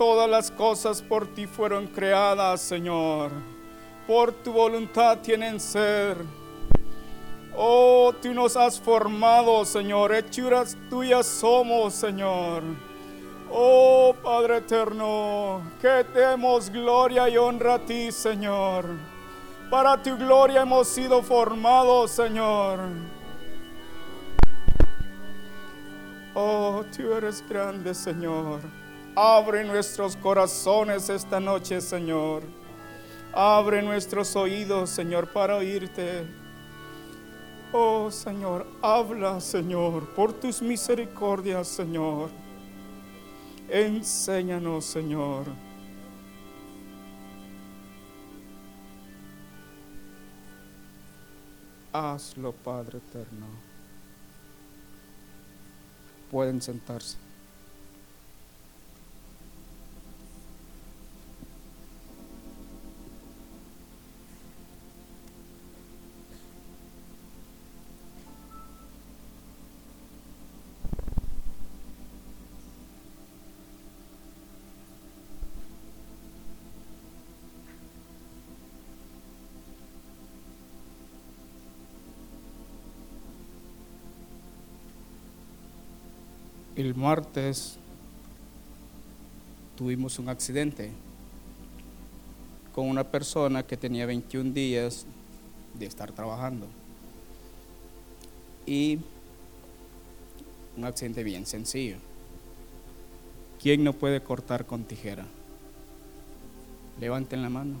todas las cosas por ti fueron creadas, Señor. Por tu voluntad tienen ser. Oh, tú nos has formado, Señor. Hechuras tuyas somos, Señor. Oh, Padre eterno, que demos gloria y honra a ti, Señor. Para tu gloria hemos sido formados, Señor. Oh, tú eres grande, Señor. Abre nuestros corazones esta noche, Señor. Abre nuestros oídos, Señor, para oírte. Oh, Señor, habla, Señor, por tus misericordias, Señor. Enséñanos, Señor. Hazlo, Padre eterno. Pueden sentarse. El martes tuvimos un accidente con una persona que tenía 21 días de estar trabajando. Y un accidente bien sencillo. ¿Quién no puede cortar con tijera? Levanten la mano.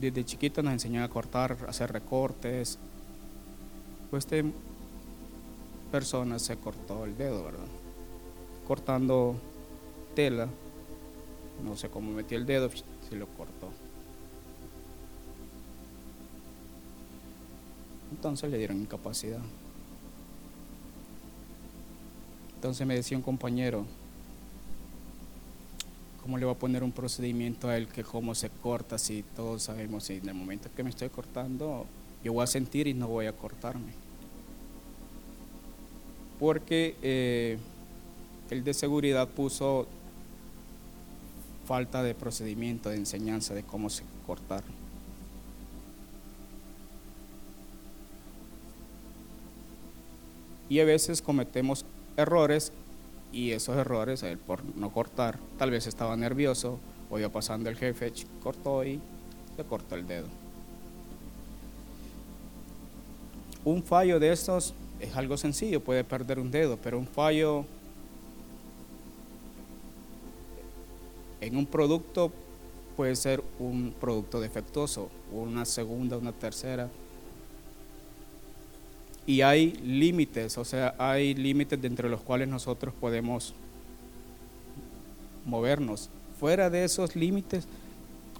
Desde chiquito nos enseñan a cortar, a hacer recortes. Pues este persona se cortó el dedo, ¿verdad? Cortando tela, no sé cómo metió el dedo, se lo cortó. Entonces le dieron incapacidad. Entonces me decía un compañero, ¿cómo le va a poner un procedimiento a él que cómo se corta si todos sabemos si en el momento que me estoy cortando yo voy a sentir y no voy a cortarme? Porque eh, el de seguridad puso falta de procedimiento, de enseñanza de cómo se cortar. Y a veces cometemos errores y esos errores, por no cortar, tal vez estaba nervioso o iba pasando el jefe, cortó y se cortó el dedo. Un fallo de estos es algo sencillo, puede perder un dedo, pero un fallo en un producto puede ser un producto defectuoso, una segunda, una tercera. Y hay límites, o sea, hay límites de los cuales nosotros podemos movernos. Fuera de esos límites,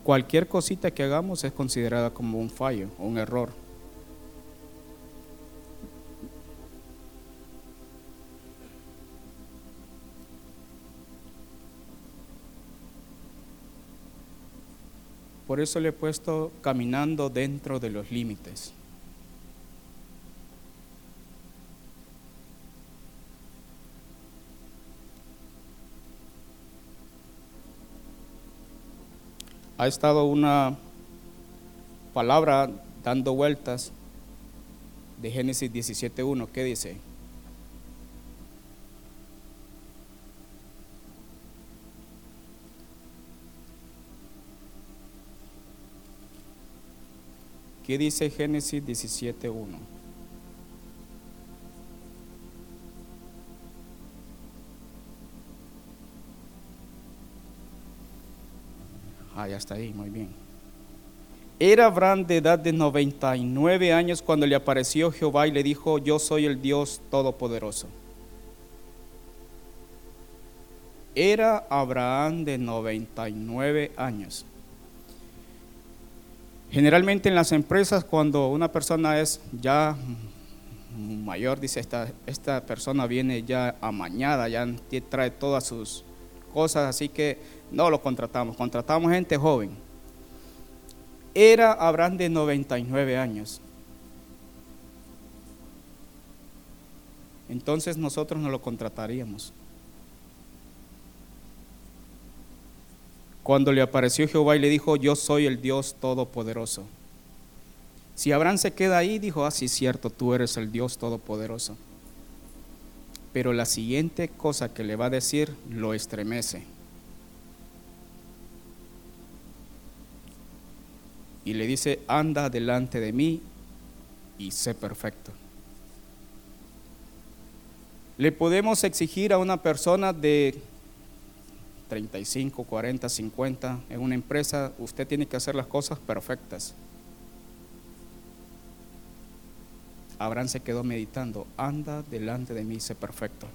cualquier cosita que hagamos es considerada como un fallo, un error. Por eso le he puesto caminando dentro de los límites. Ha estado una palabra dando vueltas de Génesis 17.1. ¿Qué dice? ¿Qué dice Génesis 17.1? Ah, ya está ahí, muy bien. Era Abraham de edad de 99 años cuando le apareció Jehová y le dijo, yo soy el Dios Todopoderoso. Era Abraham de 99 años. Generalmente en las empresas cuando una persona es ya mayor, dice esta, esta persona viene ya amañada, ya trae todas sus cosas, así que no lo contratamos, contratamos gente joven. Era Abraham de 99 años. Entonces nosotros no lo contrataríamos. Cuando le apareció Jehová y le dijo, yo soy el Dios Todopoderoso. Si Abraham se queda ahí, dijo, ah, sí, cierto, tú eres el Dios Todopoderoso. Pero la siguiente cosa que le va a decir lo estremece. Y le dice, anda delante de mí y sé perfecto. Le podemos exigir a una persona de 35, 40, 50 en una empresa, usted tiene que hacer las cosas perfectas. Abraham se quedó meditando, anda delante de mí, sé perfecto.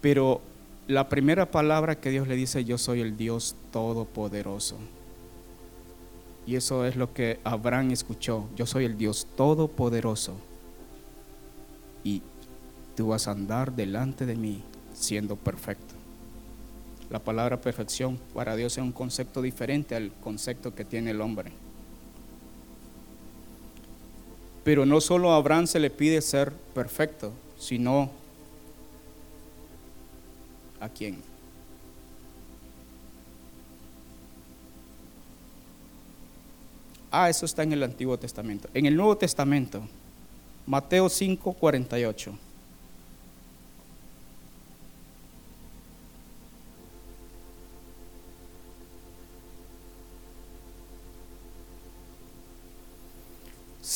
Pero la primera palabra que Dios le dice, yo soy el Dios todopoderoso. Y eso es lo que Abraham escuchó, yo soy el Dios todopoderoso. Y tú vas a andar delante de mí siendo perfecto. La palabra perfección para Dios es un concepto diferente al concepto que tiene el hombre. Pero no solo a Abraham se le pide ser perfecto, sino a quién. Ah, eso está en el Antiguo Testamento. En el Nuevo Testamento, Mateo 5, 48.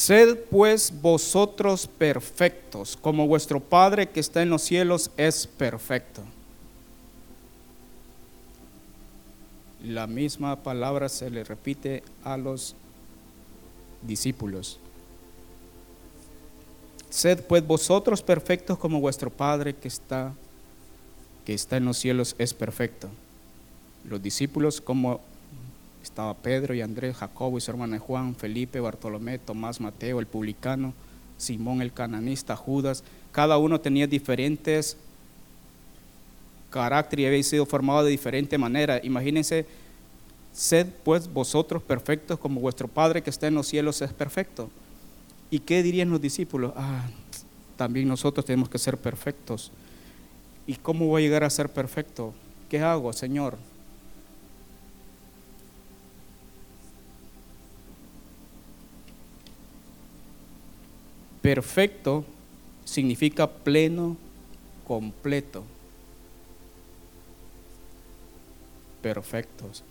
Sed pues vosotros perfectos, como vuestro Padre que está en los cielos es perfecto. La misma palabra se le repite a los discípulos. Sed pues vosotros perfectos como vuestro Padre que está que está en los cielos es perfecto. Los discípulos como estaba Pedro y Andrés, Jacobo y su hermana Juan, Felipe, Bartolomé, Tomás, Mateo, el publicano, Simón el cananista, Judas. Cada uno tenía diferentes caracteres y había sido formado de diferente manera. Imagínense, sed pues vosotros perfectos como vuestro Padre que está en los cielos es perfecto. ¿Y qué dirían los discípulos? Ah, también nosotros tenemos que ser perfectos. ¿Y cómo voy a llegar a ser perfecto? ¿Qué hago, Señor? Perfecto significa pleno, completo. Perfectos.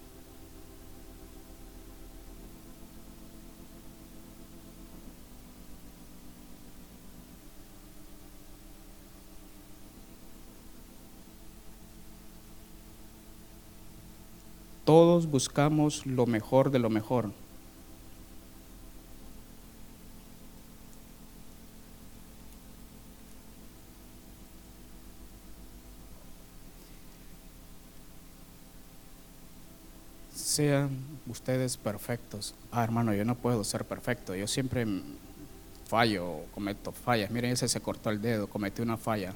Todos buscamos lo mejor de lo mejor. Sean ustedes perfectos. Ah, hermano, yo no puedo ser perfecto. Yo siempre fallo, cometo fallas. Miren, ese se cortó el dedo, cometió una falla.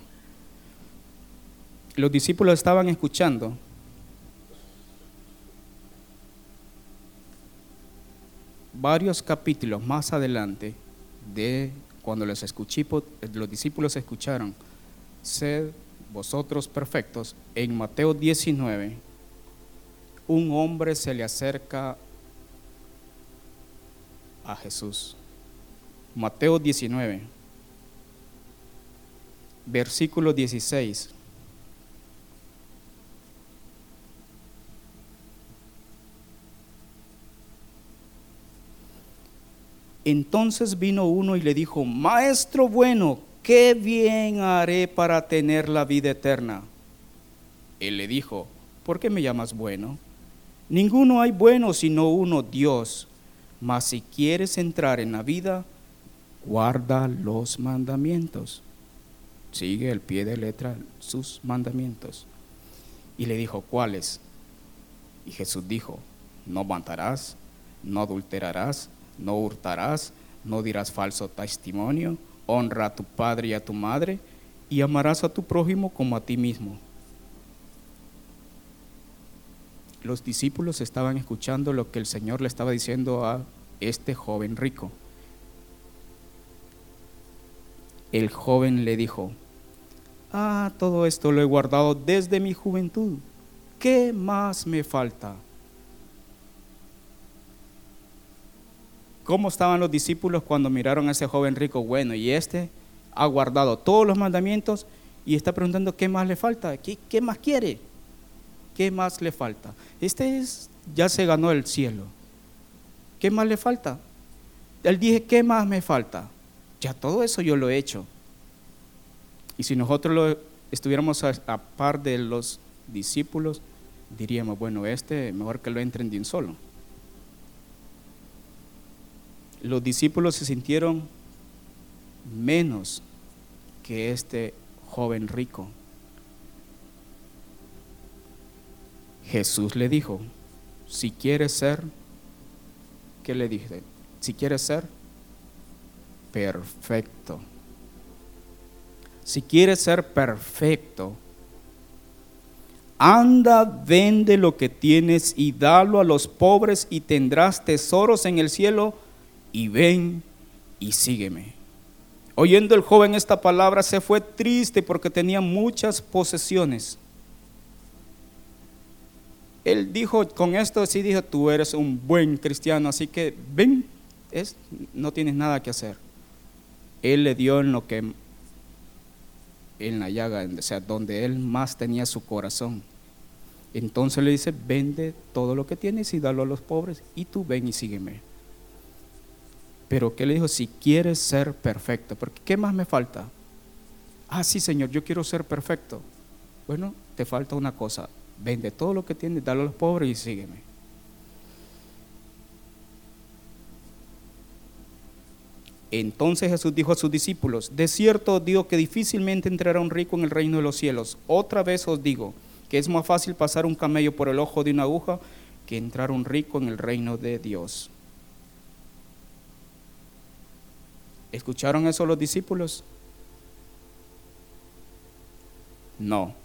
Los discípulos estaban escuchando. Varios capítulos más adelante de cuando los los discípulos escucharon, sed vosotros perfectos, en Mateo 19, un hombre se le acerca a Jesús. Mateo 19, versículo 16. Entonces vino uno y le dijo, Maestro bueno, ¿qué bien haré para tener la vida eterna? Él le dijo, ¿por qué me llamas bueno? Ninguno hay bueno sino uno, Dios. Mas si quieres entrar en la vida, guarda los mandamientos. Sigue el pie de letra sus mandamientos. Y le dijo, ¿cuáles? Y Jesús dijo, no matarás, no adulterarás, no hurtarás, no dirás falso testimonio, honra a tu padre y a tu madre, y amarás a tu prójimo como a ti mismo. Los discípulos estaban escuchando lo que el Señor le estaba diciendo a este joven rico. El joven le dijo, ah, todo esto lo he guardado desde mi juventud. ¿qué más me falta? ¿Cómo estaban los discípulos cuando miraron a ese joven rico? Bueno, y este ha guardado todos los mandamientos y está preguntando qué más le falta, qué, qué más quiere, qué más le falta. Este es, ya se ganó el cielo. ¿Qué más le falta? Él dije, ¿qué más me falta? Ya todo eso yo lo he hecho. Y si nosotros estuviéramos a, a par de los discípulos, diríamos, bueno, este mejor que lo entren de un solo. Los discípulos se sintieron menos que este joven rico. Jesús le dijo, si quieres ser, ¿qué le dije? Si quieres ser perfecto. Si quieres ser perfecto, anda, vende lo que tienes y dalo a los pobres y tendrás tesoros en el cielo y ven y sígueme. Oyendo el joven esta palabra se fue triste porque tenía muchas posesiones. Él dijo, con esto sí dijo, tú eres un buen cristiano, así que ven, es, no tienes nada que hacer. Él le dio en lo que, en la llaga, o sea, donde él más tenía su corazón. Entonces le dice, vende todo lo que tienes y dalo a los pobres y tú ven y sígueme. Pero ¿qué le dijo? Si quieres ser perfecto, porque ¿qué más me falta? Ah, sí, Señor, yo quiero ser perfecto. Bueno, te falta una cosa. Vende todo lo que tienes, dalo a los pobres y sígueme. Entonces Jesús dijo a sus discípulos, de cierto os digo que difícilmente entrará un rico en el reino de los cielos. Otra vez os digo que es más fácil pasar un camello por el ojo de una aguja que entrar un rico en el reino de Dios. ¿Escucharon eso los discípulos? No.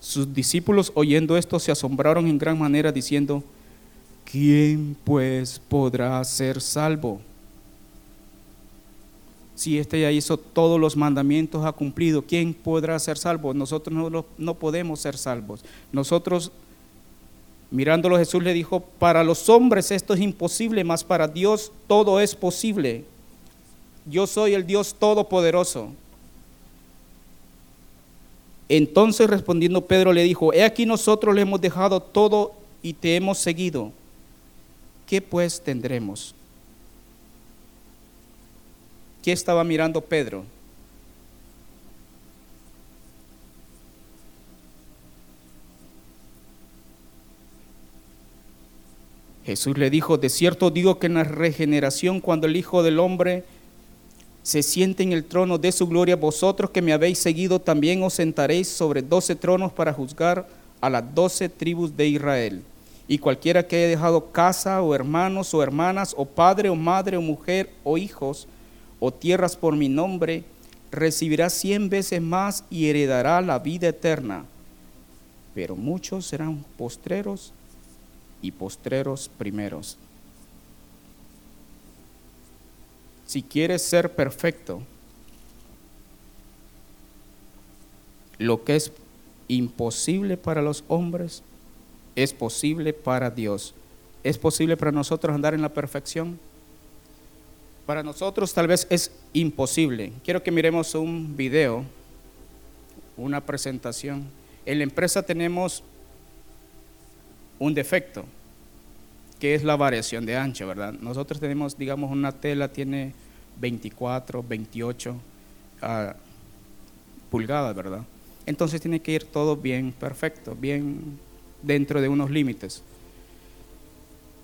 Sus discípulos oyendo esto se asombraron en gran manera diciendo, ¿quién pues podrá ser salvo? Si éste ya hizo todos los mandamientos, ha cumplido, ¿quién podrá ser salvo? Nosotros no, no podemos ser salvos. Nosotros, mirándolo Jesús le dijo, para los hombres esto es imposible, mas para Dios todo es posible yo soy el Dios Todopoderoso. Entonces respondiendo Pedro le dijo, he aquí nosotros le hemos dejado todo y te hemos seguido. ¿Qué pues tendremos? ¿Qué estaba mirando Pedro? Jesús le dijo, de cierto digo que en la regeneración, cuando el Hijo del Hombre se siente en el trono de su gloria, vosotros que me habéis seguido también os sentaréis sobre doce tronos para juzgar a las doce tribus de Israel. Y cualquiera que haya dejado casa o hermanos o hermanas o padre o madre o mujer o hijos o tierras por mi nombre, recibirá cien veces más y heredará la vida eterna. Pero muchos serán postreros y postreros primeros. Si quieres ser perfecto, lo que es imposible para los hombres es posible para Dios. ¿Es posible para nosotros andar en la perfección? Para nosotros tal vez es imposible. Quiero que miremos un video, una presentación. En la empresa tenemos un defecto que es la variación de ancho, ¿verdad? Nosotros tenemos, digamos, una tela tiene 24, 28 ah, pulgadas, ¿verdad? Entonces tiene que ir todo bien perfecto, bien dentro de unos límites.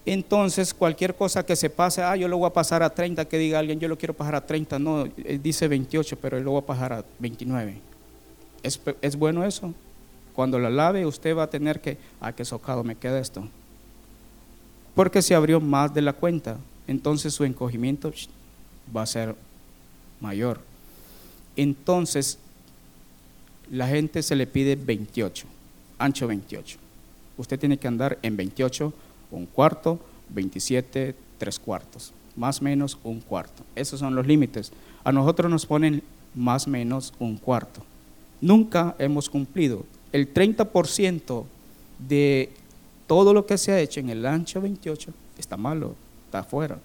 Entonces, cualquier cosa que se pase, ah, yo lo voy a pasar a 30, que diga alguien, yo lo quiero pasar a 30, no, dice 28, pero lo voy a pasar a 29. ¿Es, ¿Es, bueno eso? Cuando la lave, usted va a tener que, ah, qué socado me queda esto porque se abrió más de la cuenta. Entonces su encogimiento va a ser mayor. Entonces, la gente se le pide 28, ancho 28. Usted tiene que andar en 28, un cuarto, 27, tres cuartos, más menos un cuarto. Esos son los límites. A nosotros nos ponen más menos un cuarto. Nunca hemos cumplido. El 30% de todo lo que se ha hecho en el ancho 28 está malo, está afuera.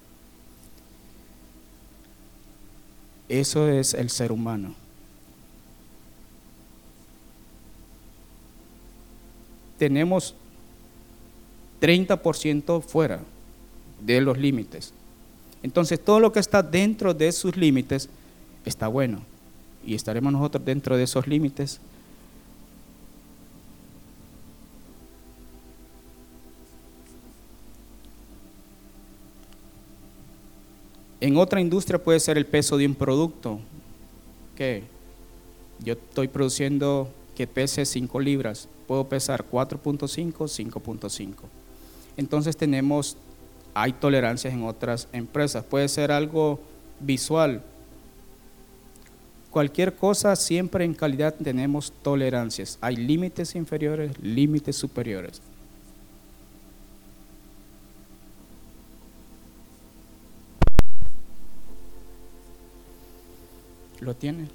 Eso es el ser humano. Tenemos 30% fuera de los límites. Entonces todo lo que está dentro de sus límites está bueno. Y estaremos nosotros dentro de esos límites. En otra industria puede ser el peso de un producto. Que yo estoy produciendo que pese 5 libras, puedo pesar 4.5, 5.5. Entonces tenemos, hay tolerancias en otras empresas. Puede ser algo visual. Cualquier cosa, siempre en calidad tenemos tolerancias. Hay límites inferiores, límites superiores. ¿Lo tiene?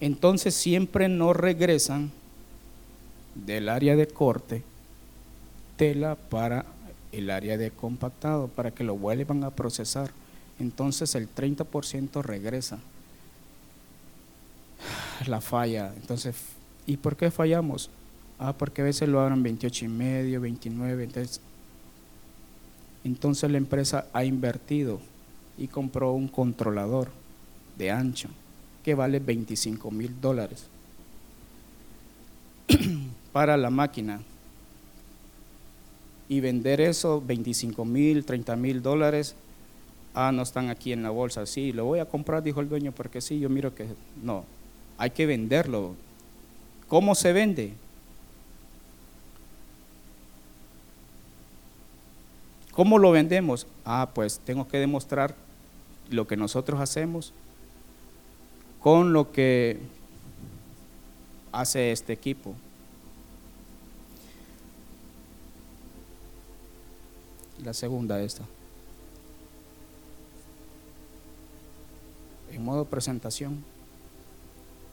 Entonces siempre no regresan del área de corte tela para el área de compactado, para que lo vuelvan a procesar. Entonces el 30% regresa. La falla. Entonces ¿Y por qué fallamos? Ah, porque a veces lo abren 28 y medio, 29. Entonces, entonces la empresa ha invertido y compró un controlador de ancho que vale 25 mil dólares para la máquina. Y vender eso, 25 mil, 30 mil dólares, ah, no están aquí en la bolsa. Sí, lo voy a comprar, dijo el dueño, porque sí, yo miro que no, hay que venderlo ¿Cómo se vende? ¿Cómo lo vendemos? Ah, pues tengo que demostrar lo que nosotros hacemos con lo que hace este equipo. La segunda esta. En modo presentación.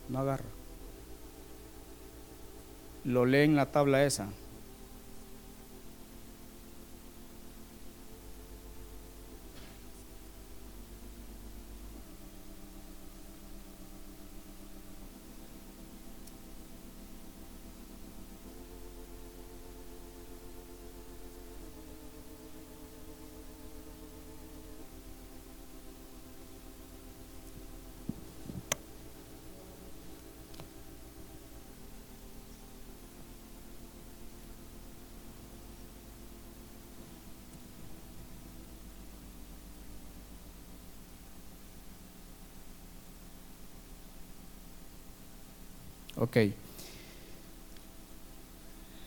No agarra lo lee en la tabla esa. Ok.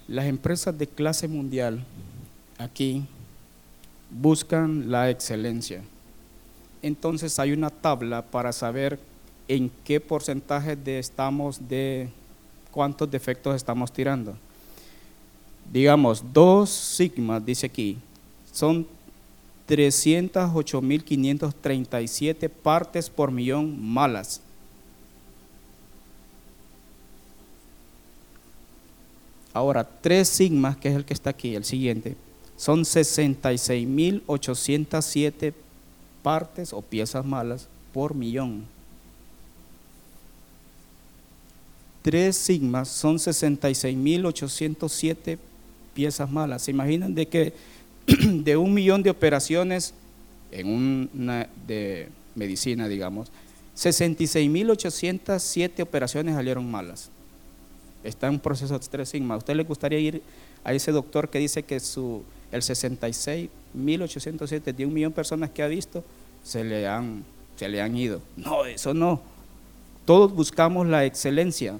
Las empresas de clase mundial aquí buscan la excelencia. Entonces hay una tabla para saber en qué porcentaje de estamos de cuántos defectos estamos tirando. Digamos, dos sigmas, dice aquí, son 308.537 partes por millón malas. Ahora, tres sigmas, que es el que está aquí, el siguiente, son 66.807 partes o piezas malas por millón. Tres sigmas son 66.807 piezas malas. ¿Se imaginan de que de un millón de operaciones en una de medicina, digamos, 66.807 operaciones salieron malas? Está en proceso de 3 sigma. ¿A usted le gustaría ir a ese doctor que dice que su, el 66.807 de un millón de personas que ha visto se le, han, se le han ido? No, eso no. Todos buscamos la excelencia.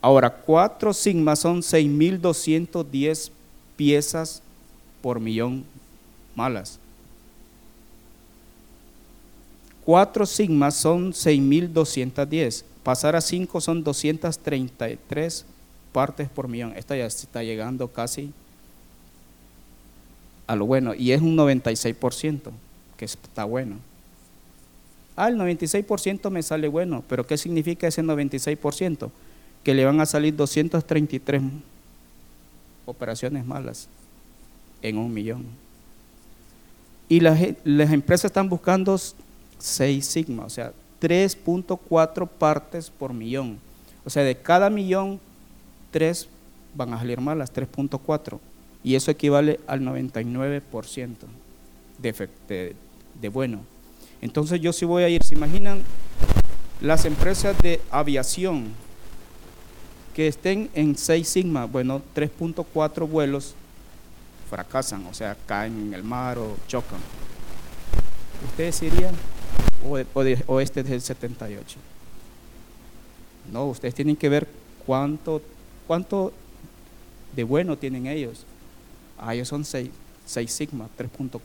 Ahora, 4 sigmas son 6.210 piezas por millón malas. 4 sigmas son 6.210 pasar a 5 son 233 partes por millón. Esta ya está llegando casi a lo bueno, y es un 96%, que está bueno. Ah, el 96% me sale bueno, pero ¿qué significa ese 96%? Que le van a salir 233 operaciones malas en un millón. Y las, las empresas están buscando 6 sigma, o sea, 3.4 partes por millón. O sea, de cada millón, 3 van a salir malas, 3.4. Y eso equivale al 99% de, de, de bueno. Entonces yo sí voy a ir, ¿se imaginan las empresas de aviación que estén en 6 sigma? Bueno, 3.4 vuelos fracasan, o sea, caen en el mar o chocan. ¿Ustedes irían? O, o este es el 78. No, ustedes tienen que ver cuánto, cuánto de bueno tienen ellos. Ah, ellos son 6, 6 sigma, 3.4.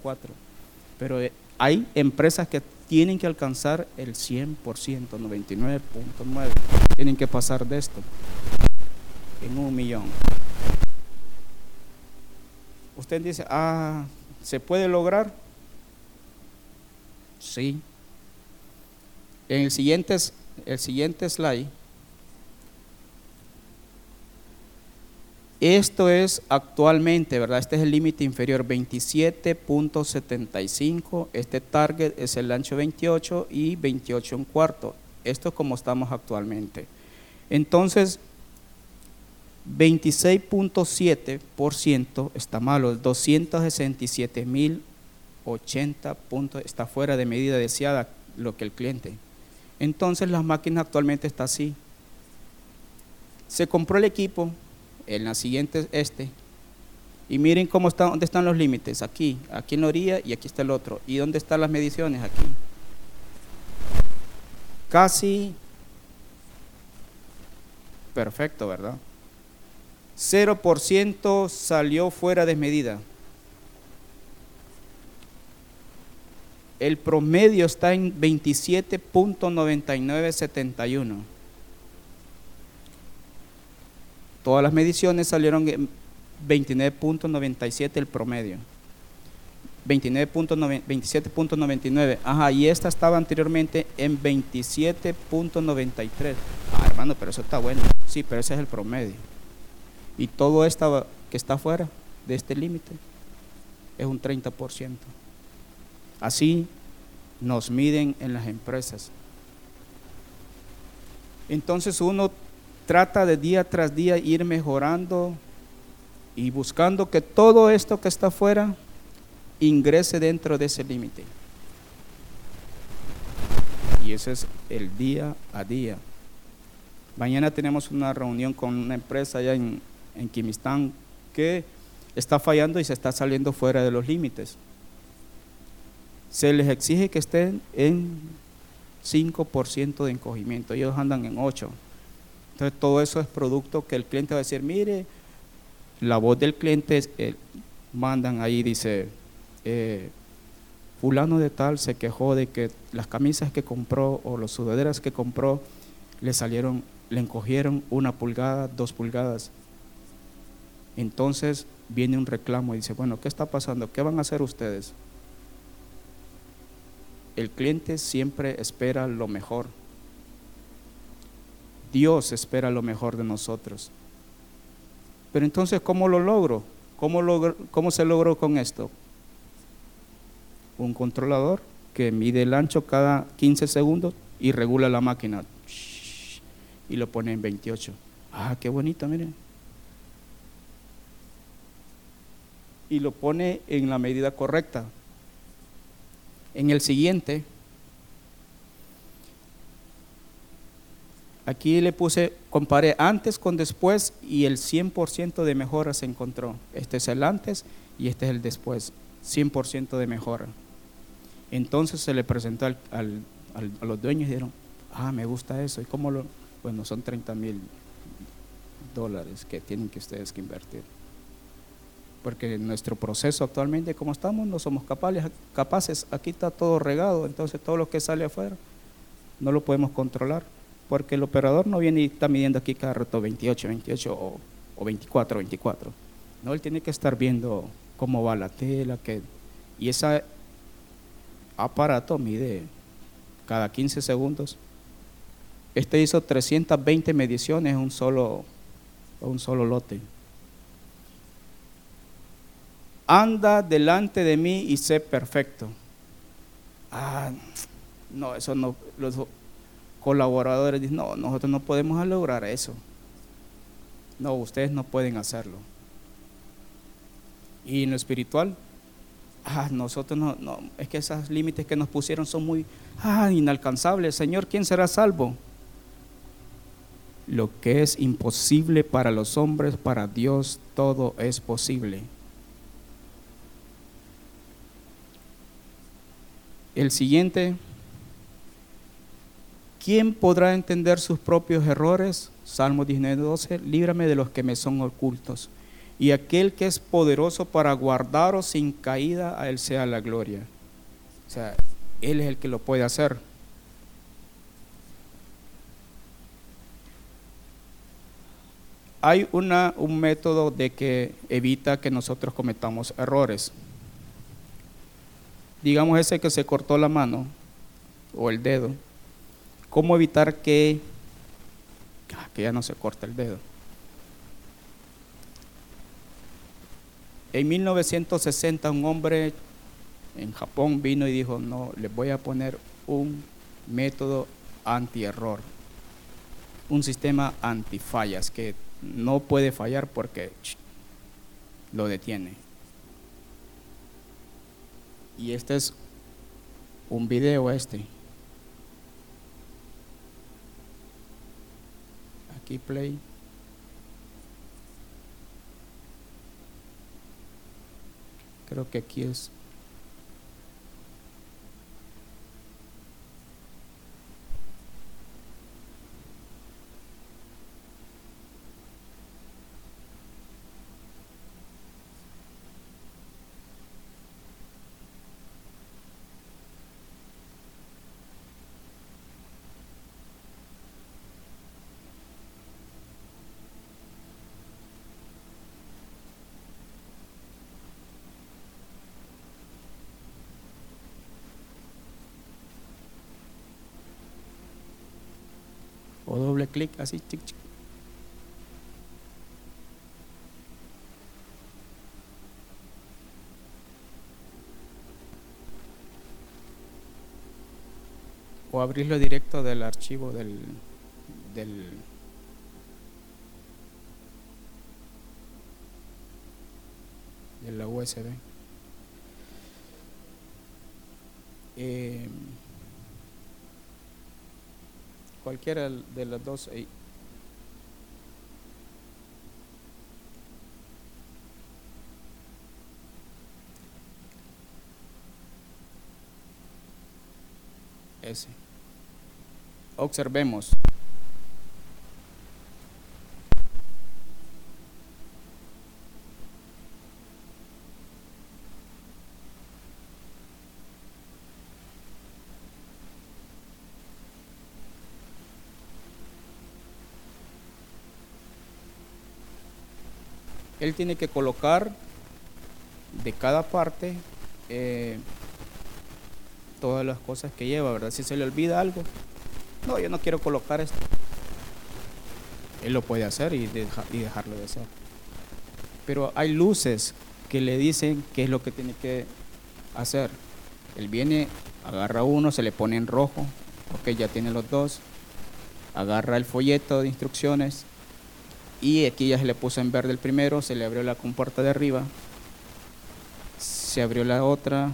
Pero eh, hay empresas que tienen que alcanzar el 100%, 99.9. Tienen que pasar de esto en un millón. Usted dice, ah, ¿se puede lograr? Sí. En el siguiente, el siguiente slide Esto es actualmente, ¿verdad? Este es el límite inferior 27.75. Este target es el ancho 28 y 28 en cuarto. Esto es como estamos actualmente. Entonces, 26.7% está malo, 267.080 puntos está fuera de medida deseada lo que el cliente. Entonces las máquinas actualmente está así. Se compró el equipo, en la siguiente este. Y miren cómo está, dónde están los límites, aquí, aquí en la orilla y aquí está el otro. ¿Y dónde están las mediciones? Aquí. Casi perfecto, ¿verdad? 0% salió fuera de El promedio está en 27.9971. Todas las mediciones salieron en 29.97 el promedio. 27.99. Ajá, y esta estaba anteriormente en 27.93. Ah, hermano, pero eso está bueno. Sí, pero ese es el promedio. Y todo esto que está fuera de este límite es un 30%. Así nos miden en las empresas. Entonces uno trata de día tras día ir mejorando y buscando que todo esto que está afuera ingrese dentro de ese límite. Y ese es el día a día. Mañana tenemos una reunión con una empresa allá en, en que está fallando y se está saliendo fuera de los límites. Se les exige que estén en 5% de encogimiento, ellos andan en 8%. Entonces todo eso es producto que el cliente va a decir, mire, la voz del cliente es, eh, mandan ahí, dice, eh, fulano de tal se quejó de que las camisas que compró o los sudaderas que compró le salieron, le encogieron una pulgada, dos pulgadas. Entonces viene un reclamo y dice, bueno, ¿qué está pasando? ¿Qué van a hacer ustedes? El cliente siempre espera lo mejor. Dios espera lo mejor de nosotros. Pero entonces, ¿cómo lo logro? ¿Cómo, ¿Cómo se logró con esto? Un controlador que mide el ancho cada 15 segundos y regula la máquina. Y lo pone en 28. Ah, qué bonito, miren. Y lo pone en la medida correcta. En el siguiente, Aquí le puse, comparé antes con después y el 100% de mejora se encontró. Este es el antes y este es el después. 100% de mejora. Entonces se le presentó al, a los dueños y dijeron, ah, me gusta eso. ¿Y cómo lo? Bueno, son 30 mil dólares que tienen que ustedes que invertir. Porque nuestro proceso actualmente, como estamos, no somos capaces, capaces. Aquí está todo regado, entonces todo lo que sale afuera no lo podemos controlar porque el operador no viene y está midiendo aquí cada rato 28, 28 o, 24, 24. No, él tiene que estar viendo cómo va la tela, que, y ese aparato mide cada 15 segundos. Este hizo 320 mediciones en un solo, un solo lote. Anda delante de mí y sé perfecto. Ah, no, eso no, los colaboradores dicen, no, nosotros no podemos lograr eso. No, ustedes no pueden hacerlo. Y en lo espiritual, ah, nosotros no, no, es que esos límites que nos pusieron son muy ah, inalcanzables. Señor, ¿quién será salvo? Lo que es imposible para los hombres, para Dios todo es posible. El siguiente, ¿quién podrá entender sus propios errores? Salmo 19, 12, líbrame de los que me son ocultos. Y aquel que es poderoso para guardaros sin caída, a él sea la gloria. O sea, él es el que lo puede hacer. Hay una, un método de que evita que nosotros cometamos errores. Digamos ese que se cortó la mano o el dedo. ¿Cómo evitar que, ah, que ya no se corte el dedo? En 1960 un hombre en Japón vino y dijo, no, les voy a poner un método anti-error, un sistema anti-fallas que no puede fallar porque lo detiene. Y este es un video este. Aquí play. Creo que aquí es clic así, chic, chic. o abrirlo directo del archivo del, del de la USB. Eh, cualquiera de las dos. Ese. Observemos. Él tiene que colocar de cada parte eh, todas las cosas que lleva, ¿verdad? Si se le olvida algo, no, yo no quiero colocar esto. Él lo puede hacer y, dejarlo de hacer. Pero hay luces que le dicen qué es lo que tiene que hacer. Él viene, agarra uno, se le pone en rojo, ok, ya tiene los dos, agarra el folleto de instrucciones, y aquí ya se le puso en verde el primero, se le abrió la compuerta de arriba, se abrió la otra,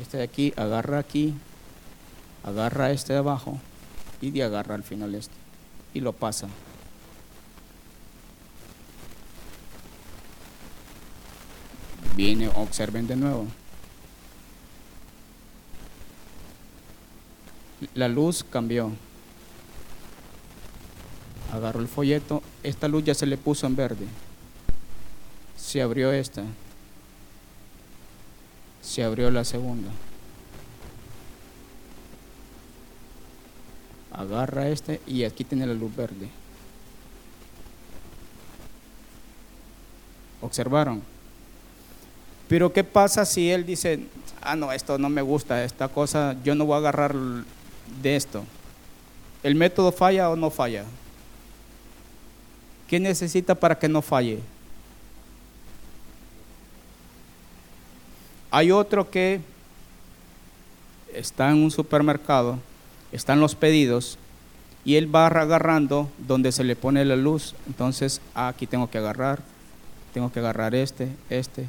este de aquí, agarra aquí, agarra este de abajo y de agarra al final este y lo pasa. Viene, observen de nuevo. La luz cambió agarró el folleto, esta luz ya se le puso en verde, se abrió esta, se abrió la segunda, agarra este y aquí tiene la luz verde. ¿Observaron? Pero ¿qué pasa si él dice, ah, no, esto no me gusta, esta cosa, yo no voy a agarrar de esto? ¿El método falla o no falla? ¿Qué necesita para que no falle? Hay otro que está en un supermercado, están los pedidos y él va agarrando donde se le pone la luz. Entonces, ah, aquí tengo que agarrar, tengo que agarrar este, este,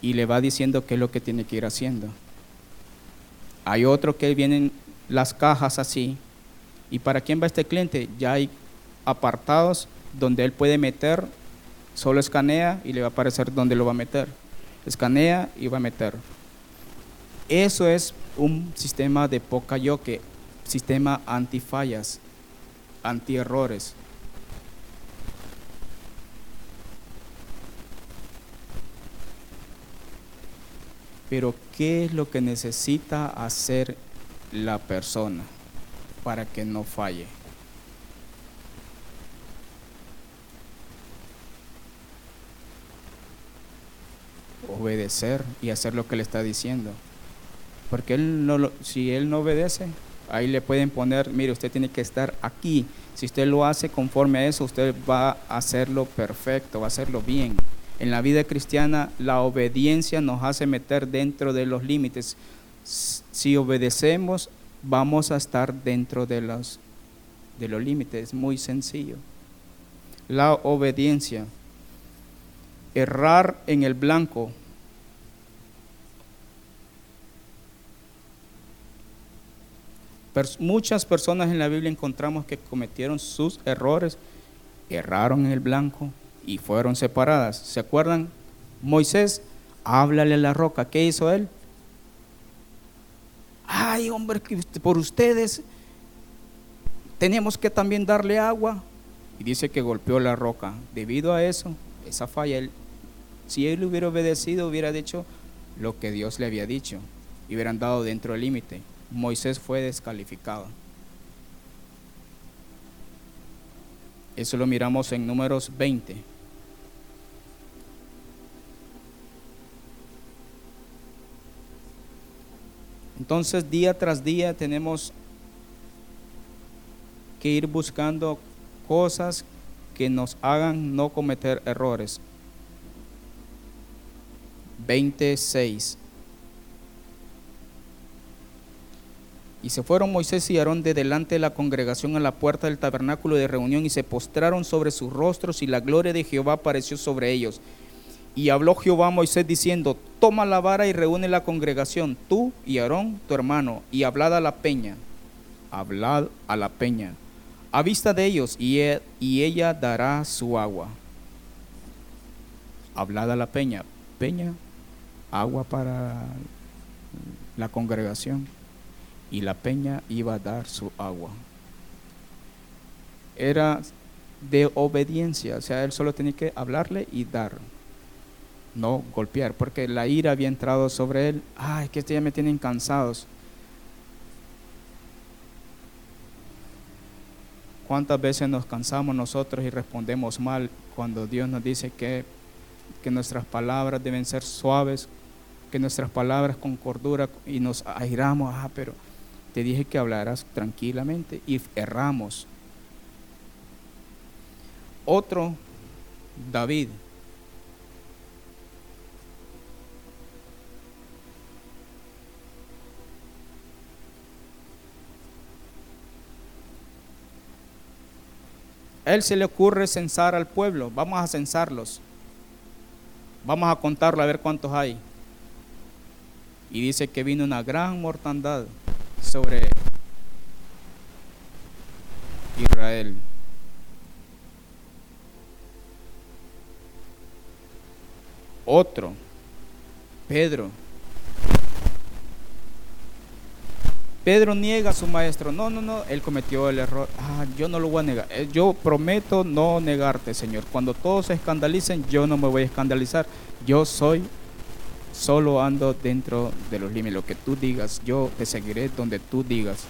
y le va diciendo qué es lo que tiene que ir haciendo. Hay otro que vienen las cajas así, y para quién va este cliente, ya hay apartados donde él puede meter, solo escanea y le va a aparecer dónde lo va a meter. Escanea y va a meter. Eso es un sistema de poca yoke, sistema antifallas, antierrores. Pero ¿qué es lo que necesita hacer la persona para que no falle? Obedecer y hacer lo que le está diciendo. Porque él no si él no obedece, ahí le pueden poner, mire, usted tiene que estar aquí. Si usted lo hace conforme a eso, usted va a hacerlo perfecto, va a hacerlo bien. En la vida cristiana, la obediencia nos hace meter dentro de los límites. Si obedecemos, vamos a estar dentro de los, de los límites. Es muy sencillo. La obediencia. Errar en el blanco muchas personas en la Biblia encontramos que cometieron sus errores, erraron en el blanco y fueron separadas. ¿Se acuerdan? Moisés, háblale a la roca. ¿Qué hizo él? Ay, hombre, por ustedes tenemos que también darle agua. Y dice que golpeó la roca. Debido a eso, esa falla, si él hubiera obedecido, hubiera dicho lo que Dios le había dicho y hubieran dado dentro del límite. Moisés fue descalificado. Eso lo miramos en números 20. Entonces día tras día tenemos que ir buscando cosas que nos hagan no cometer errores. 26. Y se fueron Moisés y Aarón de delante de la congregación a la puerta del tabernáculo de reunión y se postraron sobre sus rostros y la gloria de Jehová apareció sobre ellos. Y habló Jehová a Moisés diciendo, toma la vara y reúne la congregación, tú y Aarón, tu hermano, y hablad a la peña, hablad a la peña, a vista de ellos, y, e, y ella dará su agua. Hablad a la peña, peña, agua para la congregación y la peña iba a dar su agua. Era de obediencia, o sea, él solo tenía que hablarle y dar, no golpear, porque la ira había entrado sobre él. Ay, que ya me tienen cansados. ¿Cuántas veces nos cansamos nosotros y respondemos mal cuando Dios nos dice que, que nuestras palabras deben ser suaves, que nuestras palabras con cordura y nos airamos? Ah, pero te dije que hablaras tranquilamente y erramos. Otro, David. Él se le ocurre censar al pueblo. Vamos a censarlos. Vamos a contarlo a ver cuántos hay. Y dice que vino una gran mortandad sobre Israel. Otro, Pedro. Pedro niega a su maestro. No, no, no, él cometió el error. Ah, yo no lo voy a negar. Eh, yo prometo no negarte, Señor. Cuando todos se escandalicen, yo no me voy a escandalizar. Yo soy solo ando dentro de los límites. Lo que tú digas, yo te seguiré donde tú digas.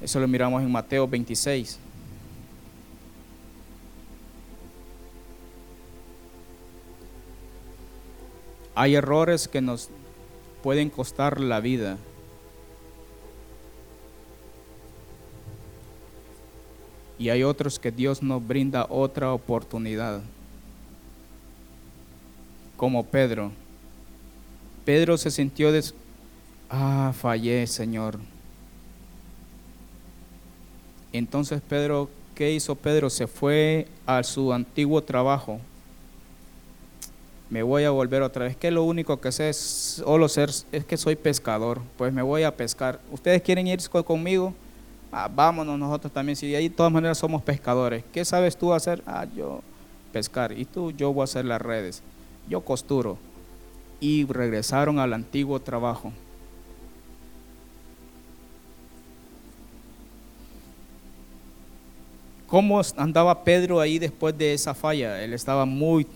Eso lo miramos en Mateo 26. Hay errores que nos pueden costar la vida. Y hay otros que Dios nos brinda otra oportunidad. Como Pedro. Pedro se sintió des ah, fallé, Señor. Entonces Pedro, ¿qué hizo Pedro? Se fue a su antiguo trabajo me voy a volver otra vez. Que lo único que sé es solo ser, es que soy pescador, pues me voy a pescar. ¿Ustedes quieren ir conmigo? Ah, vámonos nosotros también. Si de ahí de todas maneras somos pescadores. ¿Qué sabes tú hacer? Ah, yo pescar. Y tú, yo voy a hacer las redes. Yo costuro. Y regresaron al antiguo trabajo. ¿Cómo andaba Pedro ahí después de esa falla? Él estaba muy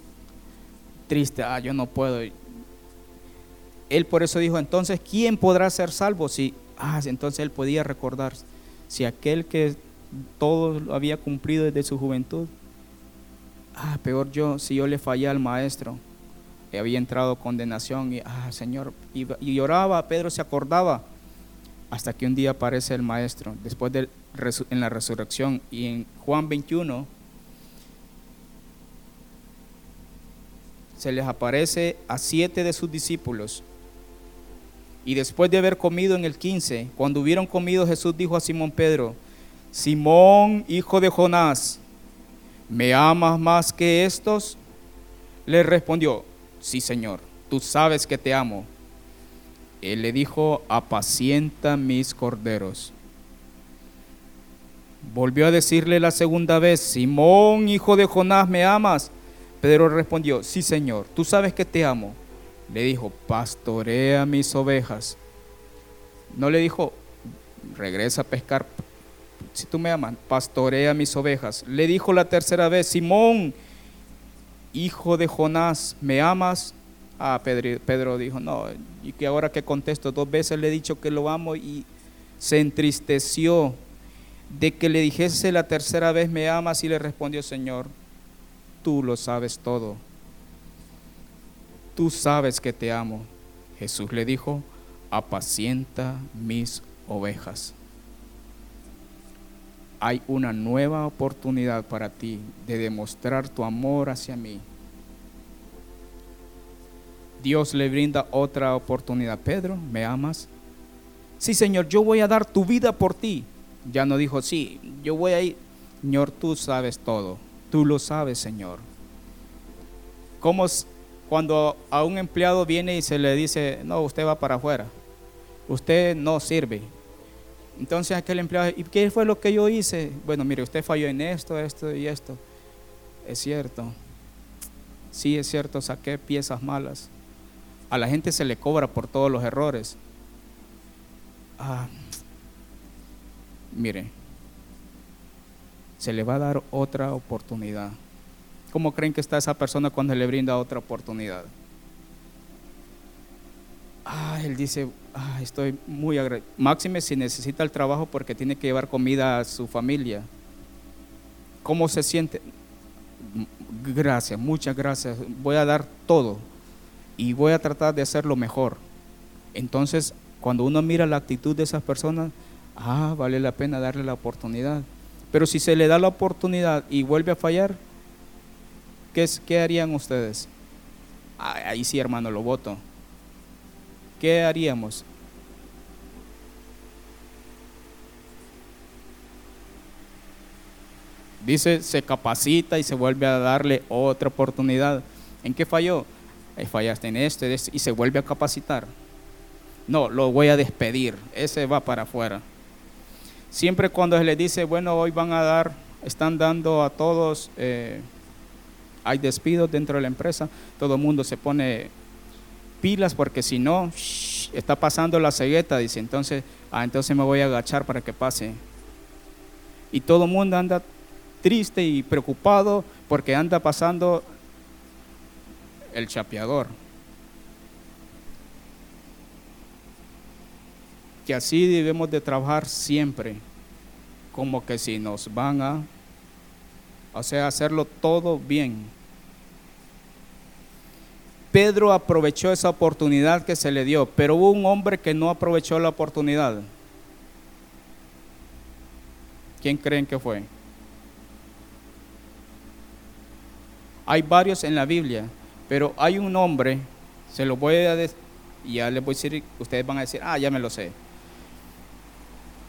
triste, ah, yo no puedo. Él por eso dijo, entonces, ¿quién podrá ser salvo? Si, ah, entonces él podía recordar, si aquel que todo lo había cumplido desde su juventud, ah, peor yo, si yo le fallé al maestro, había entrado condenación y, ah, Señor, y, y lloraba, Pedro se acordaba, hasta que un día aparece el maestro, después de en la resurrección, y en Juan 21, se les aparece a siete de sus discípulos. Y después de haber comido en el 15, cuando hubieron comido, Jesús dijo a Simón Pedro, Simón, hijo de Jonás, ¿me amas más que estos? Le respondió, sí, Señor, tú sabes que te amo. Él le dijo, apacienta mis corderos. Volvió a decirle la segunda vez, Simón, hijo de Jonás, ¿me amas? Pedro respondió, sí Señor, tú sabes que te amo. Le dijo, pastorea mis ovejas. No le dijo, regresa a pescar. Si tú me amas, pastorea mis ovejas. Le dijo la tercera vez, Simón, hijo de Jonás, ¿me amas? Ah, Pedro, Pedro dijo, no, y que ahora que contesto, dos veces le he dicho que lo amo y se entristeció de que le dijese la tercera vez, ¿me amas? Y le respondió, Señor, tú lo sabes todo. Tú sabes que te amo. Jesús le dijo, apacienta mis ovejas. Hay una nueva oportunidad para ti de demostrar tu amor hacia mí. Dios le brinda otra oportunidad. Pedro, ¿me amas? Sí, Señor, yo voy a dar tu vida por ti. Ya no dijo, sí, yo voy a ir. Señor, tú sabes todo. Tú lo sabes, Señor. ¿Cómo cuando a un empleado viene y se le dice, no, usted va para afuera, usted no sirve? Entonces aquel empleado, ¿y qué fue lo que yo hice? Bueno, mire, usted falló en esto, esto y esto. Es cierto. Sí, es cierto, saqué piezas malas. A la gente se le cobra por todos los errores. Ah, mire, se le va a dar otra oportunidad. ¿Cómo creen que está esa persona cuando le brinda otra oportunidad? Ah, él dice, ah, estoy muy agradecido. Máxime si necesita el trabajo porque tiene que llevar comida a su familia. ¿Cómo se siente? Gracias, muchas gracias. Voy a dar todo y voy a tratar de hacerlo mejor. Entonces, cuando uno mira la actitud de esas personas, ah, vale la pena darle la oportunidad. Pero si se le da la oportunidad y vuelve a fallar, ¿qué, harían ustedes? ahí sí, hermano, lo voto. ¿Qué haríamos? Dice, se capacita y se vuelve a darle otra oportunidad. ¿En qué falló? fallaste en esto y se vuelve a capacitar. No, lo voy a despedir. Ese va para afuera. Siempre cuando se le dice, bueno, hoy van a dar, están dando a todos, eh, hay despidos dentro de la empresa, todo el mundo se pone pilas porque si no, está pasando la cegueta, dice, entonces, ah, entonces me voy a agachar para que pase. Y todo el mundo anda triste y preocupado porque anda pasando el chapeador. que así debemos de trabajar siempre, como que si nos van a, o sea, hacerlo todo bien. Pedro aprovechó esa oportunidad que se le dio, pero hubo un hombre que no aprovechó la oportunidad. ¿Quién creen que fue? Hay varios en la Biblia, pero hay un hombre, se lo voy a decir, ya les voy a decir, ustedes van a decir, ah, ya me lo sé.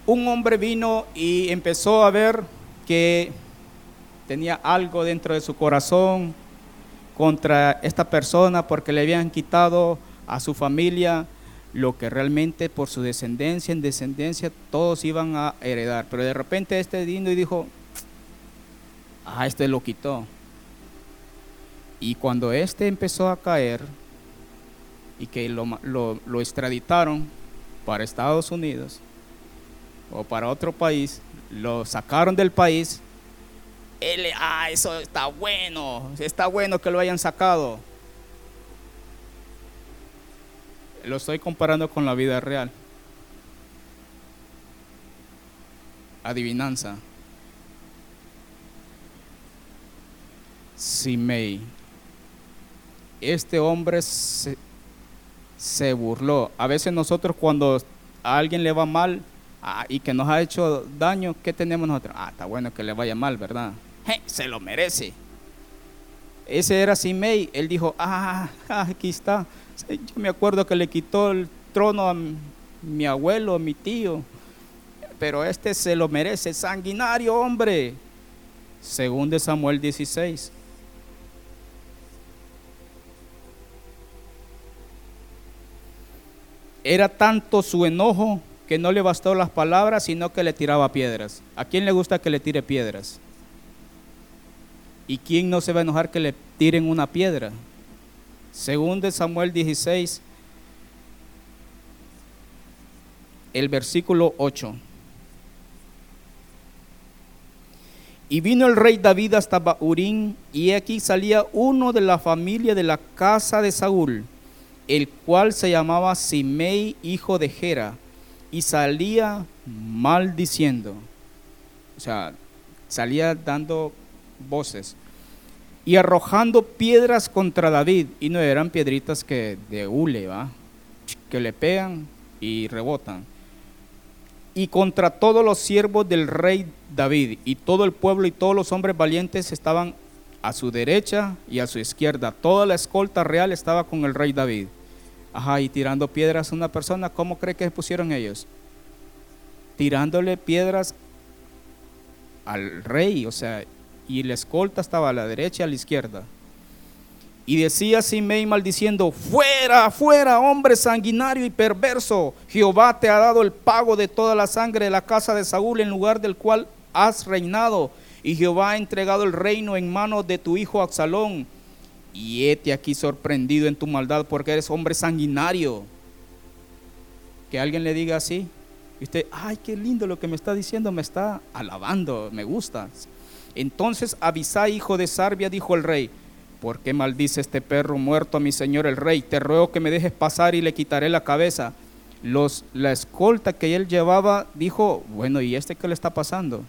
Un hombre vino y empezó a ver que tenía algo dentro de su corazón contra esta persona porque le habían quitado a su familia lo que realmente por su descendencia en descendencia todos iban a heredar. Pero de repente este vino y dijo, ah, este lo quitó. Y cuando este empezó a caer y que lo, lo, extraditaron para Estados Unidos o para otro país, lo sacaron del país, ah, eso está bueno, está bueno que lo hayan sacado. Lo estoy comparando con la vida real. Adivinanza. Simei este hombre se, burló. A veces nosotros cuando a alguien le va mal ah, y que nos ha hecho daño, ¿qué tenemos nosotros? Ah, está bueno que le vaya mal, ¿verdad? Se lo merece. Ese era Simei. Él dijo, ah, aquí está. Yo me acuerdo que le quitó el trono a mi abuelo, a mi tío. Pero este se lo merece, sanguinario hombre. Según de Samuel 16. Era tanto su enojo que no le bastó las palabras, sino que le tiraba piedras. ¿A quién le gusta que le tire piedras? ¿Y quién no se va a enojar que le tiren una piedra? Según de Samuel 16, el versículo 8. Y vino el rey David hasta Baurín, y aquí salía uno de la familia de la casa de Saúl el cual se llamaba Simei, hijo de Gera, y salía maldiciendo. O sea, salía dando voces y arrojando piedras contra David, y no eran piedritas que de hule, ¿va? que le pegan y rebotan. Y contra todos los siervos del rey David, y todo el pueblo y todos los hombres valientes estaban a su derecha y a su izquierda. Toda la escolta real estaba con el rey David. Ajá, y tirando piedras a una persona, ¿cómo cree que pusieron ellos? Tirándole piedras al rey, o sea, y la escolta estaba a la derecha y a la izquierda. Y decía Simei maldiciendo, fuera, fuera, hombre sanguinario y perverso, Jehová te ha dado el pago de toda la sangre de la casa de Saúl en lugar del cual has reinado, y Jehová ha entregado el reino en manos de tu hijo Absalón y hete aquí sorprendido en tu maldad porque eres hombre sanguinario. Que alguien le diga así. Y usted, ay, qué lindo lo que me está diciendo, me está alabando, me gusta. Entonces Abisai, hijo de Sarbia, dijo el rey, ¿por qué maldice este perro muerto a mi señor el rey? Te ruego que me dejes pasar y le quitaré la cabeza. Los, la escolta que él llevaba dijo, bueno, ¿y este qué le está pasando?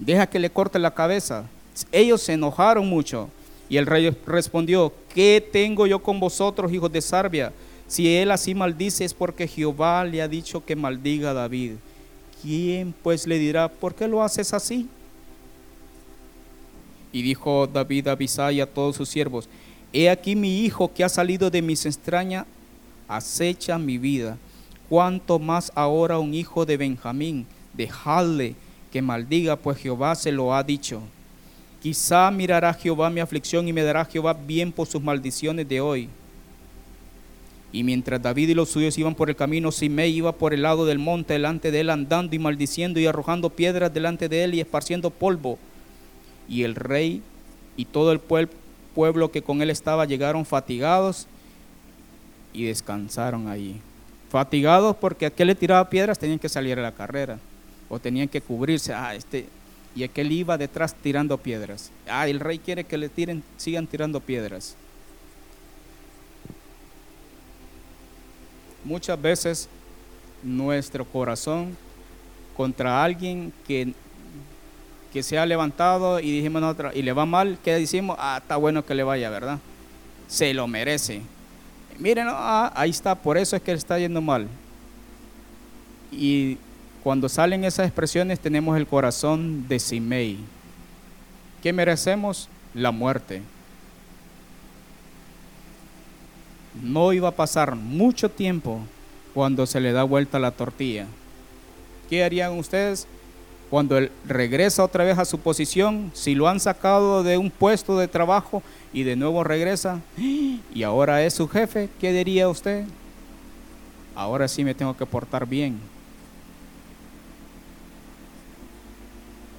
Deja que le corte la cabeza. Ellos se enojaron mucho. Y el rey respondió, ¿qué tengo yo con vosotros, hijos de Sarbia? Si él así maldice es porque Jehová le ha dicho que maldiga a David. ¿Quién pues le dirá, ¿por qué lo haces así? Y dijo David a Abisai y a todos sus siervos, He aquí mi hijo que ha salido de mis extrañas, acecha mi vida. Cuanto más ahora un hijo de Benjamín, dejadle que maldiga, pues Jehová se lo ha dicho. Quizá mirará Jehová mi aflicción y me dará Jehová bien por sus maldiciones de hoy. Y mientras David y los suyos iban por el camino, Simei iba por el lado del monte delante de él, andando y maldiciendo y arrojando piedras delante de él y esparciendo polvo. Y el rey y todo el pueblo que con él estaba llegaron fatigados y descansaron allí. Fatigados porque aquel le tiraba piedras tenían que salir a la carrera o tenían que cubrirse. Ah, este y aquel iba detrás tirando piedras. Ah, el rey quiere que le tiren, sigan tirando piedras. Muchas veces nuestro corazón contra alguien que, que se ha levantado y dijimos nosotros, y le va mal, ¿qué decimos? Ah, está bueno que le vaya, ¿verdad? se lo merece. Miren, ah, ahí está, por eso es que está yendo mal. Y cuando salen esas expresiones tenemos el corazón de Simei. ¿Qué merecemos? La muerte. No iba a pasar mucho tiempo cuando se le da vuelta la tortilla. ¿Qué harían ustedes? Cuando él regresa otra vez a su posición, si lo han sacado de un puesto de trabajo y de nuevo regresa y ahora es su jefe, ¿qué diría usted? Ahora sí me tengo que portar bien.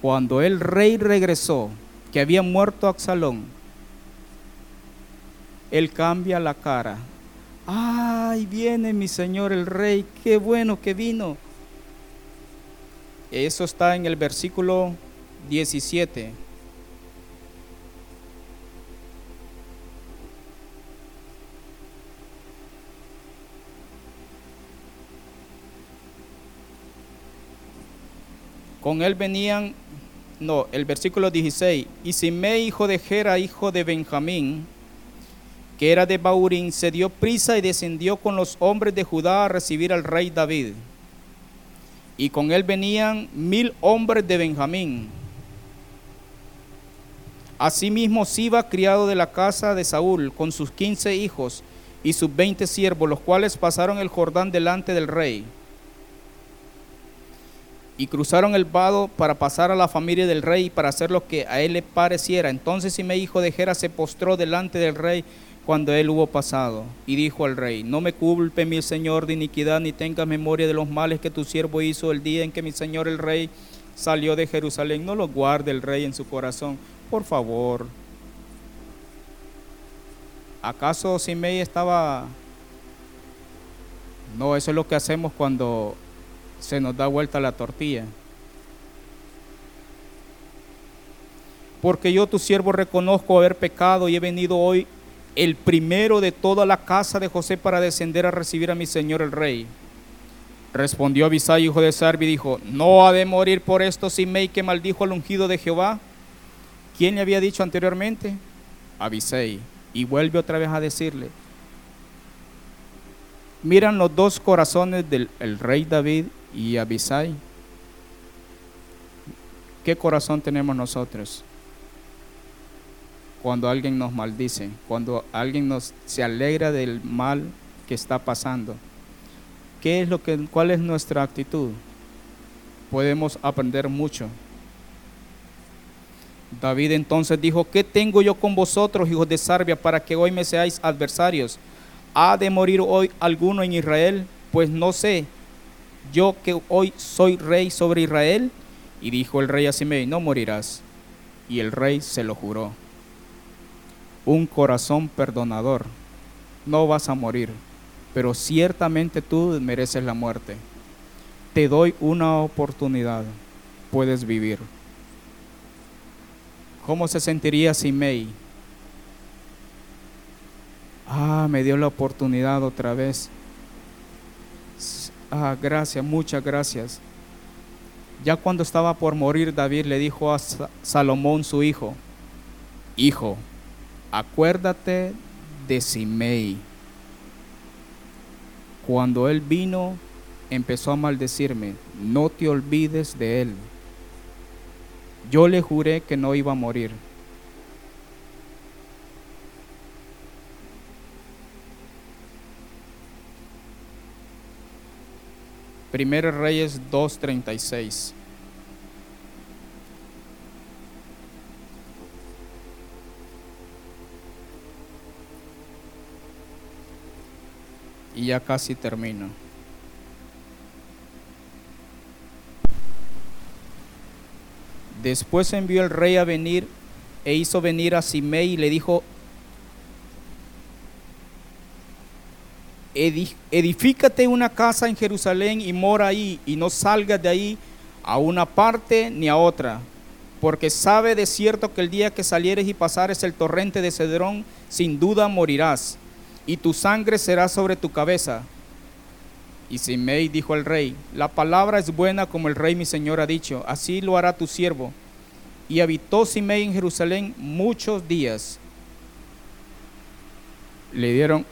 Cuando el rey regresó, que había muerto Absalón, él cambia la cara. ¡Ay, viene mi señor el rey! ¡Qué bueno que vino! Eso está en el versículo 17. Con él venían, no, el versículo 16, y Simei, hijo de Gera, hijo de Benjamín, que era de Baurín, se dio prisa y descendió con los hombres de Judá a recibir al rey David y con él venían mil hombres de Benjamín. Asimismo Siba, criado de la casa de Saúl, con sus quince hijos y sus veinte siervos, los cuales pasaron el Jordán delante del rey. Y cruzaron el vado para pasar a la familia del rey y para hacer lo que a él le pareciera. Entonces Simei, hijo de Gera, se postró delante del rey cuando él hubo pasado, y dijo al rey, no me culpe mi señor de iniquidad, ni tengas memoria de los males que tu siervo hizo el día en que mi señor el rey salió de Jerusalén. No lo guarde el rey en su corazón, por favor. ¿Acaso Simei estaba... No, eso es lo que hacemos cuando se nos da vuelta la tortilla. Porque yo tu siervo reconozco haber pecado y he venido hoy el primero de toda la casa de José para descender a recibir a mi señor el rey. Respondió Abisai, hijo de Sarbi, y dijo, ¿no ha de morir por esto Simei que maldijo al ungido de Jehová? ¿Quién le había dicho anteriormente? Abisai. Y vuelve otra vez a decirle, miran los dos corazones del rey David y Abisai. ¿Qué corazón tenemos nosotros? Cuando alguien nos maldice, cuando alguien nos se alegra del mal que está pasando. ¿Qué es lo que cuál es nuestra actitud? Podemos aprender mucho. David entonces dijo, ¿qué tengo yo con vosotros, hijos de Sarbia, para que hoy me seáis adversarios? ¿Ha de morir hoy alguno en Israel? Pues no sé, yo que hoy soy rey sobre Israel. Y dijo el rey a Simei, no morirás. Y el rey se lo juró un corazón perdonador. No vas a morir, pero ciertamente tú mereces la muerte. Te doy una oportunidad, puedes vivir. ¿Cómo se sentiría Simei? Ah, me dio la oportunidad otra vez. Ah, gracias, muchas gracias. Ya cuando estaba por morir, David le dijo a Salomón, su hijo, Hijo, acuérdate de Simei. Cuando él vino, empezó a maldecirme, no te olvides de él. Yo le juré que no iba a morir. Primero Reyes 2.36. y ya casi termino. Después envió el rey a venir e hizo venir a Simei y le dijo, edifícate una casa en Jerusalén y mora ahí y no salgas de ahí a una parte ni a otra, porque sabe de cierto que el día que salieres y pasares el torrente de Cedrón, sin duda morirás y tu sangre será sobre tu cabeza. Y Simei dijo al rey, la palabra es buena como el rey mi señor ha dicho, así lo hará tu siervo. Y habitó Simei en Jerusalén muchos días. le dieron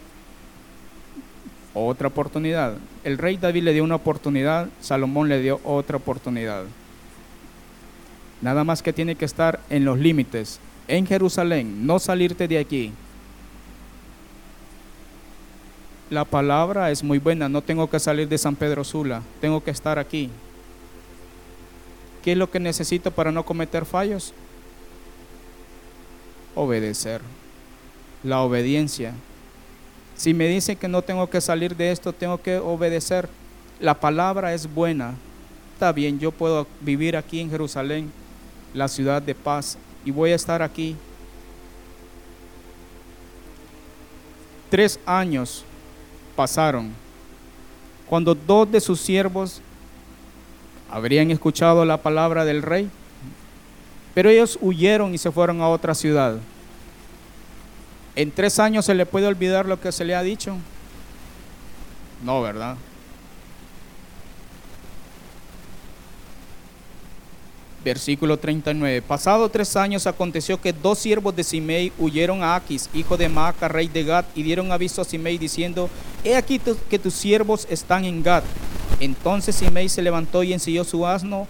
otra oportunidad. El rey David le dio una oportunidad, Salomón le dio otra oportunidad. Nada más que tiene que estar en los límites, en Jerusalén, no salirte de aquí. La palabra es muy buena, no tengo que salir de San Pedro Sula, tengo que estar aquí. ¿Qué es lo que necesito para no cometer fallos? Obedecer. La obediencia. Si me dicen que no tengo que salir de esto, tengo que obedecer. La palabra es buena. Está bien, yo puedo vivir aquí en Jerusalén, la ciudad de paz, y voy a estar aquí. Tres años pasaron cuando dos de sus siervos habrían escuchado la palabra del rey, pero ellos huyeron y se fueron a otra ciudad. ¿En tres años se le puede olvidar lo que se le ha dicho? No, ¿verdad? Versículo 39. Pasado tres años aconteció que dos siervos de Simei huyeron a Aquis, hijo de Maaca, rey de Gad, y dieron aviso a Simei diciendo, he aquí que tus siervos están en Gad. Entonces Simei se levantó y ensilló su asno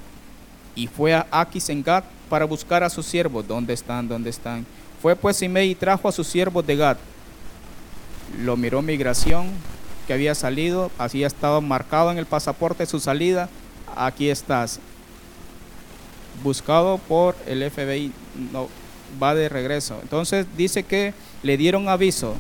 y fue a Aquis en Gad para buscar a sus siervos. ¿Dónde están? ¿Dónde están? Fue pues Simei y trajo a sus siervos de Gad. Lo miró migración que había salido, así estado marcado en el pasaporte su salida. Aquí estás buscado por el FBI, no va de regreso. Entonces dice que le dieron aviso.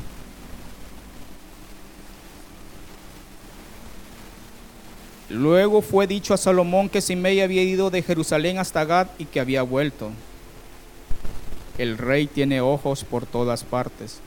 Luego fue dicho a Salomón que Simei había ido de Jerusalén hasta Gad y que había vuelto. El rey tiene ojos por todas partes.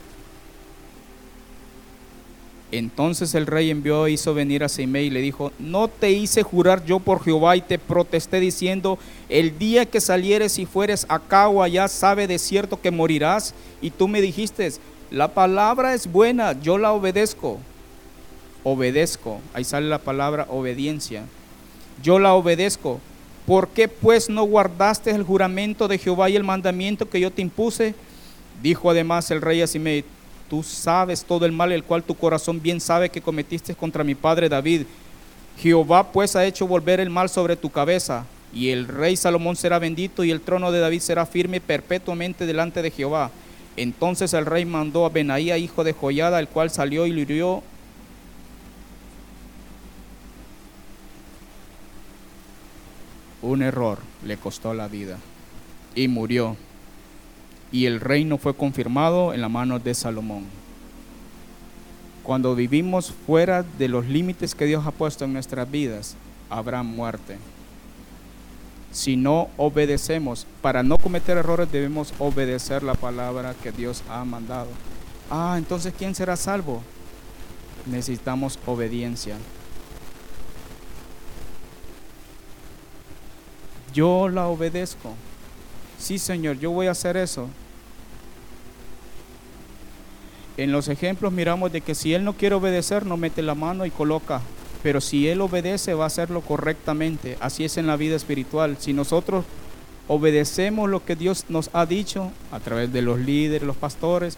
Entonces el rey envió e hizo venir a Simei y le dijo, no te hice jurar yo por Jehová y te protesté diciendo, el día que salieres y fueres acá o allá, sabe de cierto que morirás. Y tú me dijiste, la palabra es buena, yo la obedezco. Obedezco, ahí sale la palabra obediencia. Yo la obedezco. ¿Por qué pues no guardaste el juramento de Jehová y el mandamiento que yo te impuse? Dijo además el rey a Simei, Tú sabes todo el mal el cual tu corazón bien sabe que cometiste contra mi padre David. Jehová pues ha hecho volver el mal sobre tu cabeza, y el rey Salomón será bendito, y el trono de David será firme perpetuamente delante de Jehová. Entonces el rey mandó a Benaía, hijo de Joyada, el cual salió y lo hirió. Un error le costó la vida y murió y el reino fue confirmado en la mano de Salomón. Cuando vivimos fuera de los límites que Dios ha puesto en nuestras vidas, habrá muerte. Si no obedecemos, para no cometer errores debemos obedecer la palabra que Dios ha mandado. Ah, entonces ¿quién será salvo? Necesitamos obediencia. Yo la obedezco. Sí, Señor, yo voy a hacer eso. En los ejemplos miramos de que si él no quiere obedecer, no mete la mano y coloca. Pero si él obedece, va a hacerlo correctamente. Así es en la vida espiritual. Si nosotros obedecemos lo que Dios nos ha dicho a través de los líderes, los pastores,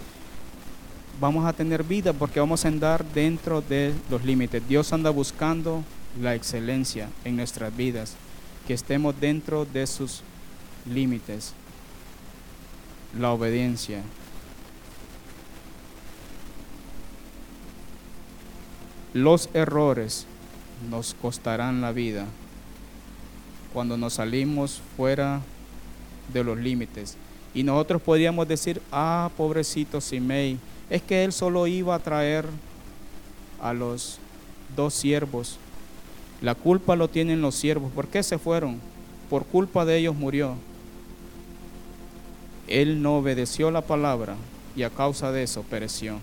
vamos a tener vida porque vamos a andar dentro de los límites. Dios anda buscando la excelencia en nuestras vidas, que estemos dentro de sus límites, la obediencia. Los errores nos costarán la vida cuando nos salimos fuera de los límites. Y nosotros podríamos decir, ah, pobrecito Simei, es que él solo iba a traer a los dos siervos. La culpa lo tienen los siervos. ¿Por qué se fueron? Por culpa de ellos murió él no obedeció la palabra y a causa de eso pereció.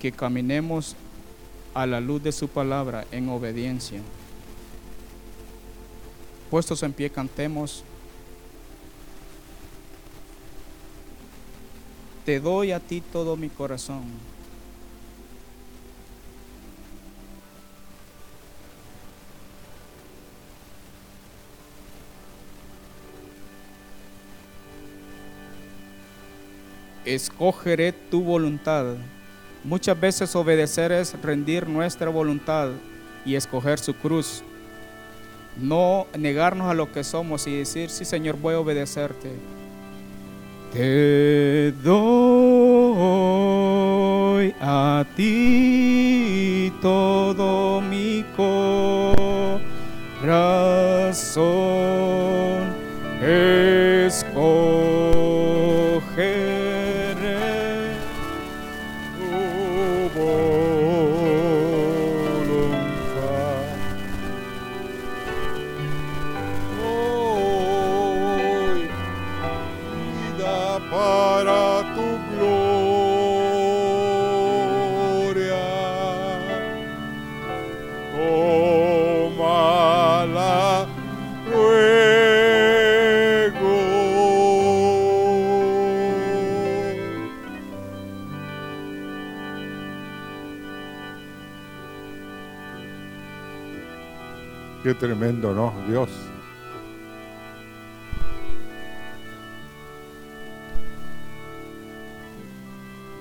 Que caminemos a la luz de su palabra en obediencia. Puestos en pie, cantemos. Te doy a ti todo mi corazón. escogeré tu voluntad. Muchas veces obedecer es rendir nuestra voluntad y escoger su cruz. No negarnos a lo que somos y decir, sí Señor, voy a obedecerte. Te doy a ti todo mi corazón. Qué tremendo, ¿no? Dios.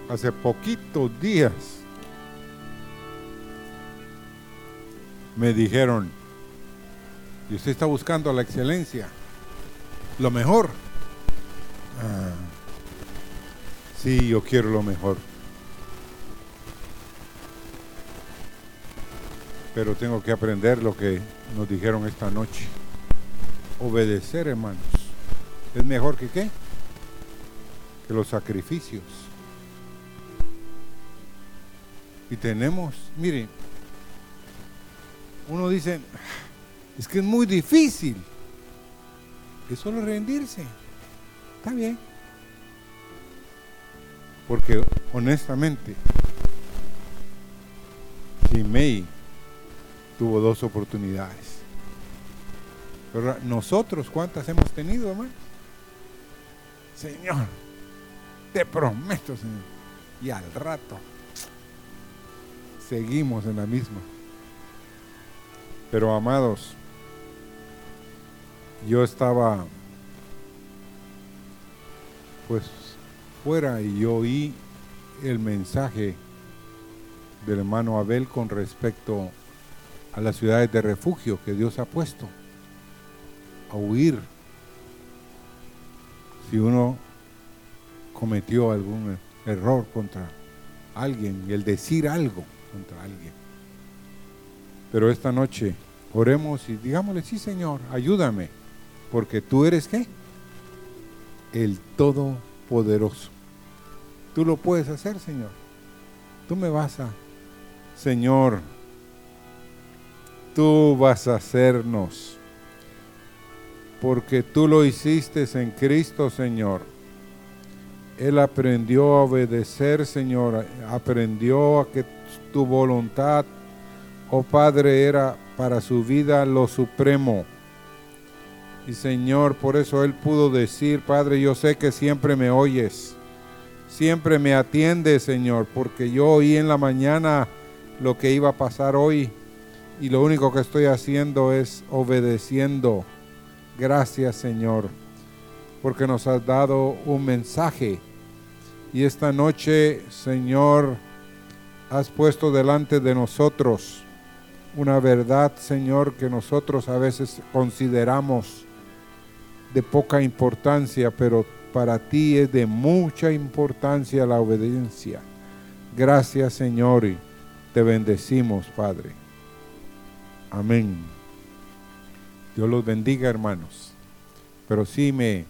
Hace poquitos días me dijeron, y usted está buscando la excelencia, lo mejor. Ah, sí, yo quiero lo mejor. Pero tengo que aprender lo que nos dijeron esta noche. Obedecer, hermanos. ¿Es mejor que qué? Que los sacrificios. Y tenemos, miren, uno dice, es que es muy difícil. Es solo rendirse. Está bien. Porque honestamente, May tuvo dos oportunidades. Pero nosotros, ¿cuántas hemos tenido, hermano? Señor, te prometo, Señor. Y al rato seguimos en la misma. Pero amados, yo estaba pues fuera y yo oí el mensaje del hermano Abel con respecto a las ciudades de refugio que Dios ha puesto a huir si uno cometió algún error contra alguien y el decir algo contra alguien. Pero esta noche oremos y digámosle, sí Señor, ayúdame, porque tú eres qué? El Todopoderoso. Tú lo puedes hacer, Señor. Tú me vas a, Señor, tú vas a hacernos, porque tú lo hiciste en Cristo, Señor. Él aprendió a obedecer, Señor, aprendió a que tu voluntad, oh Padre, era para su vida lo supremo. Y Señor, por eso Él pudo decir, Padre, yo sé que siempre me oyes, siempre me atiendes, Señor, porque yo oí en la mañana lo que iba a pasar hoy y lo único que estoy haciendo es obedeciendo. Gracias, Señor, porque nos has dado un mensaje. Y esta noche, Señor, has puesto delante de nosotros una verdad, Señor, que nosotros a veces consideramos de poca importancia, pero para ti es de mucha importancia la obediencia. Gracias, Señor, y te bendecimos, Padre. Amén. Dios los bendiga, hermanos. Pero sí me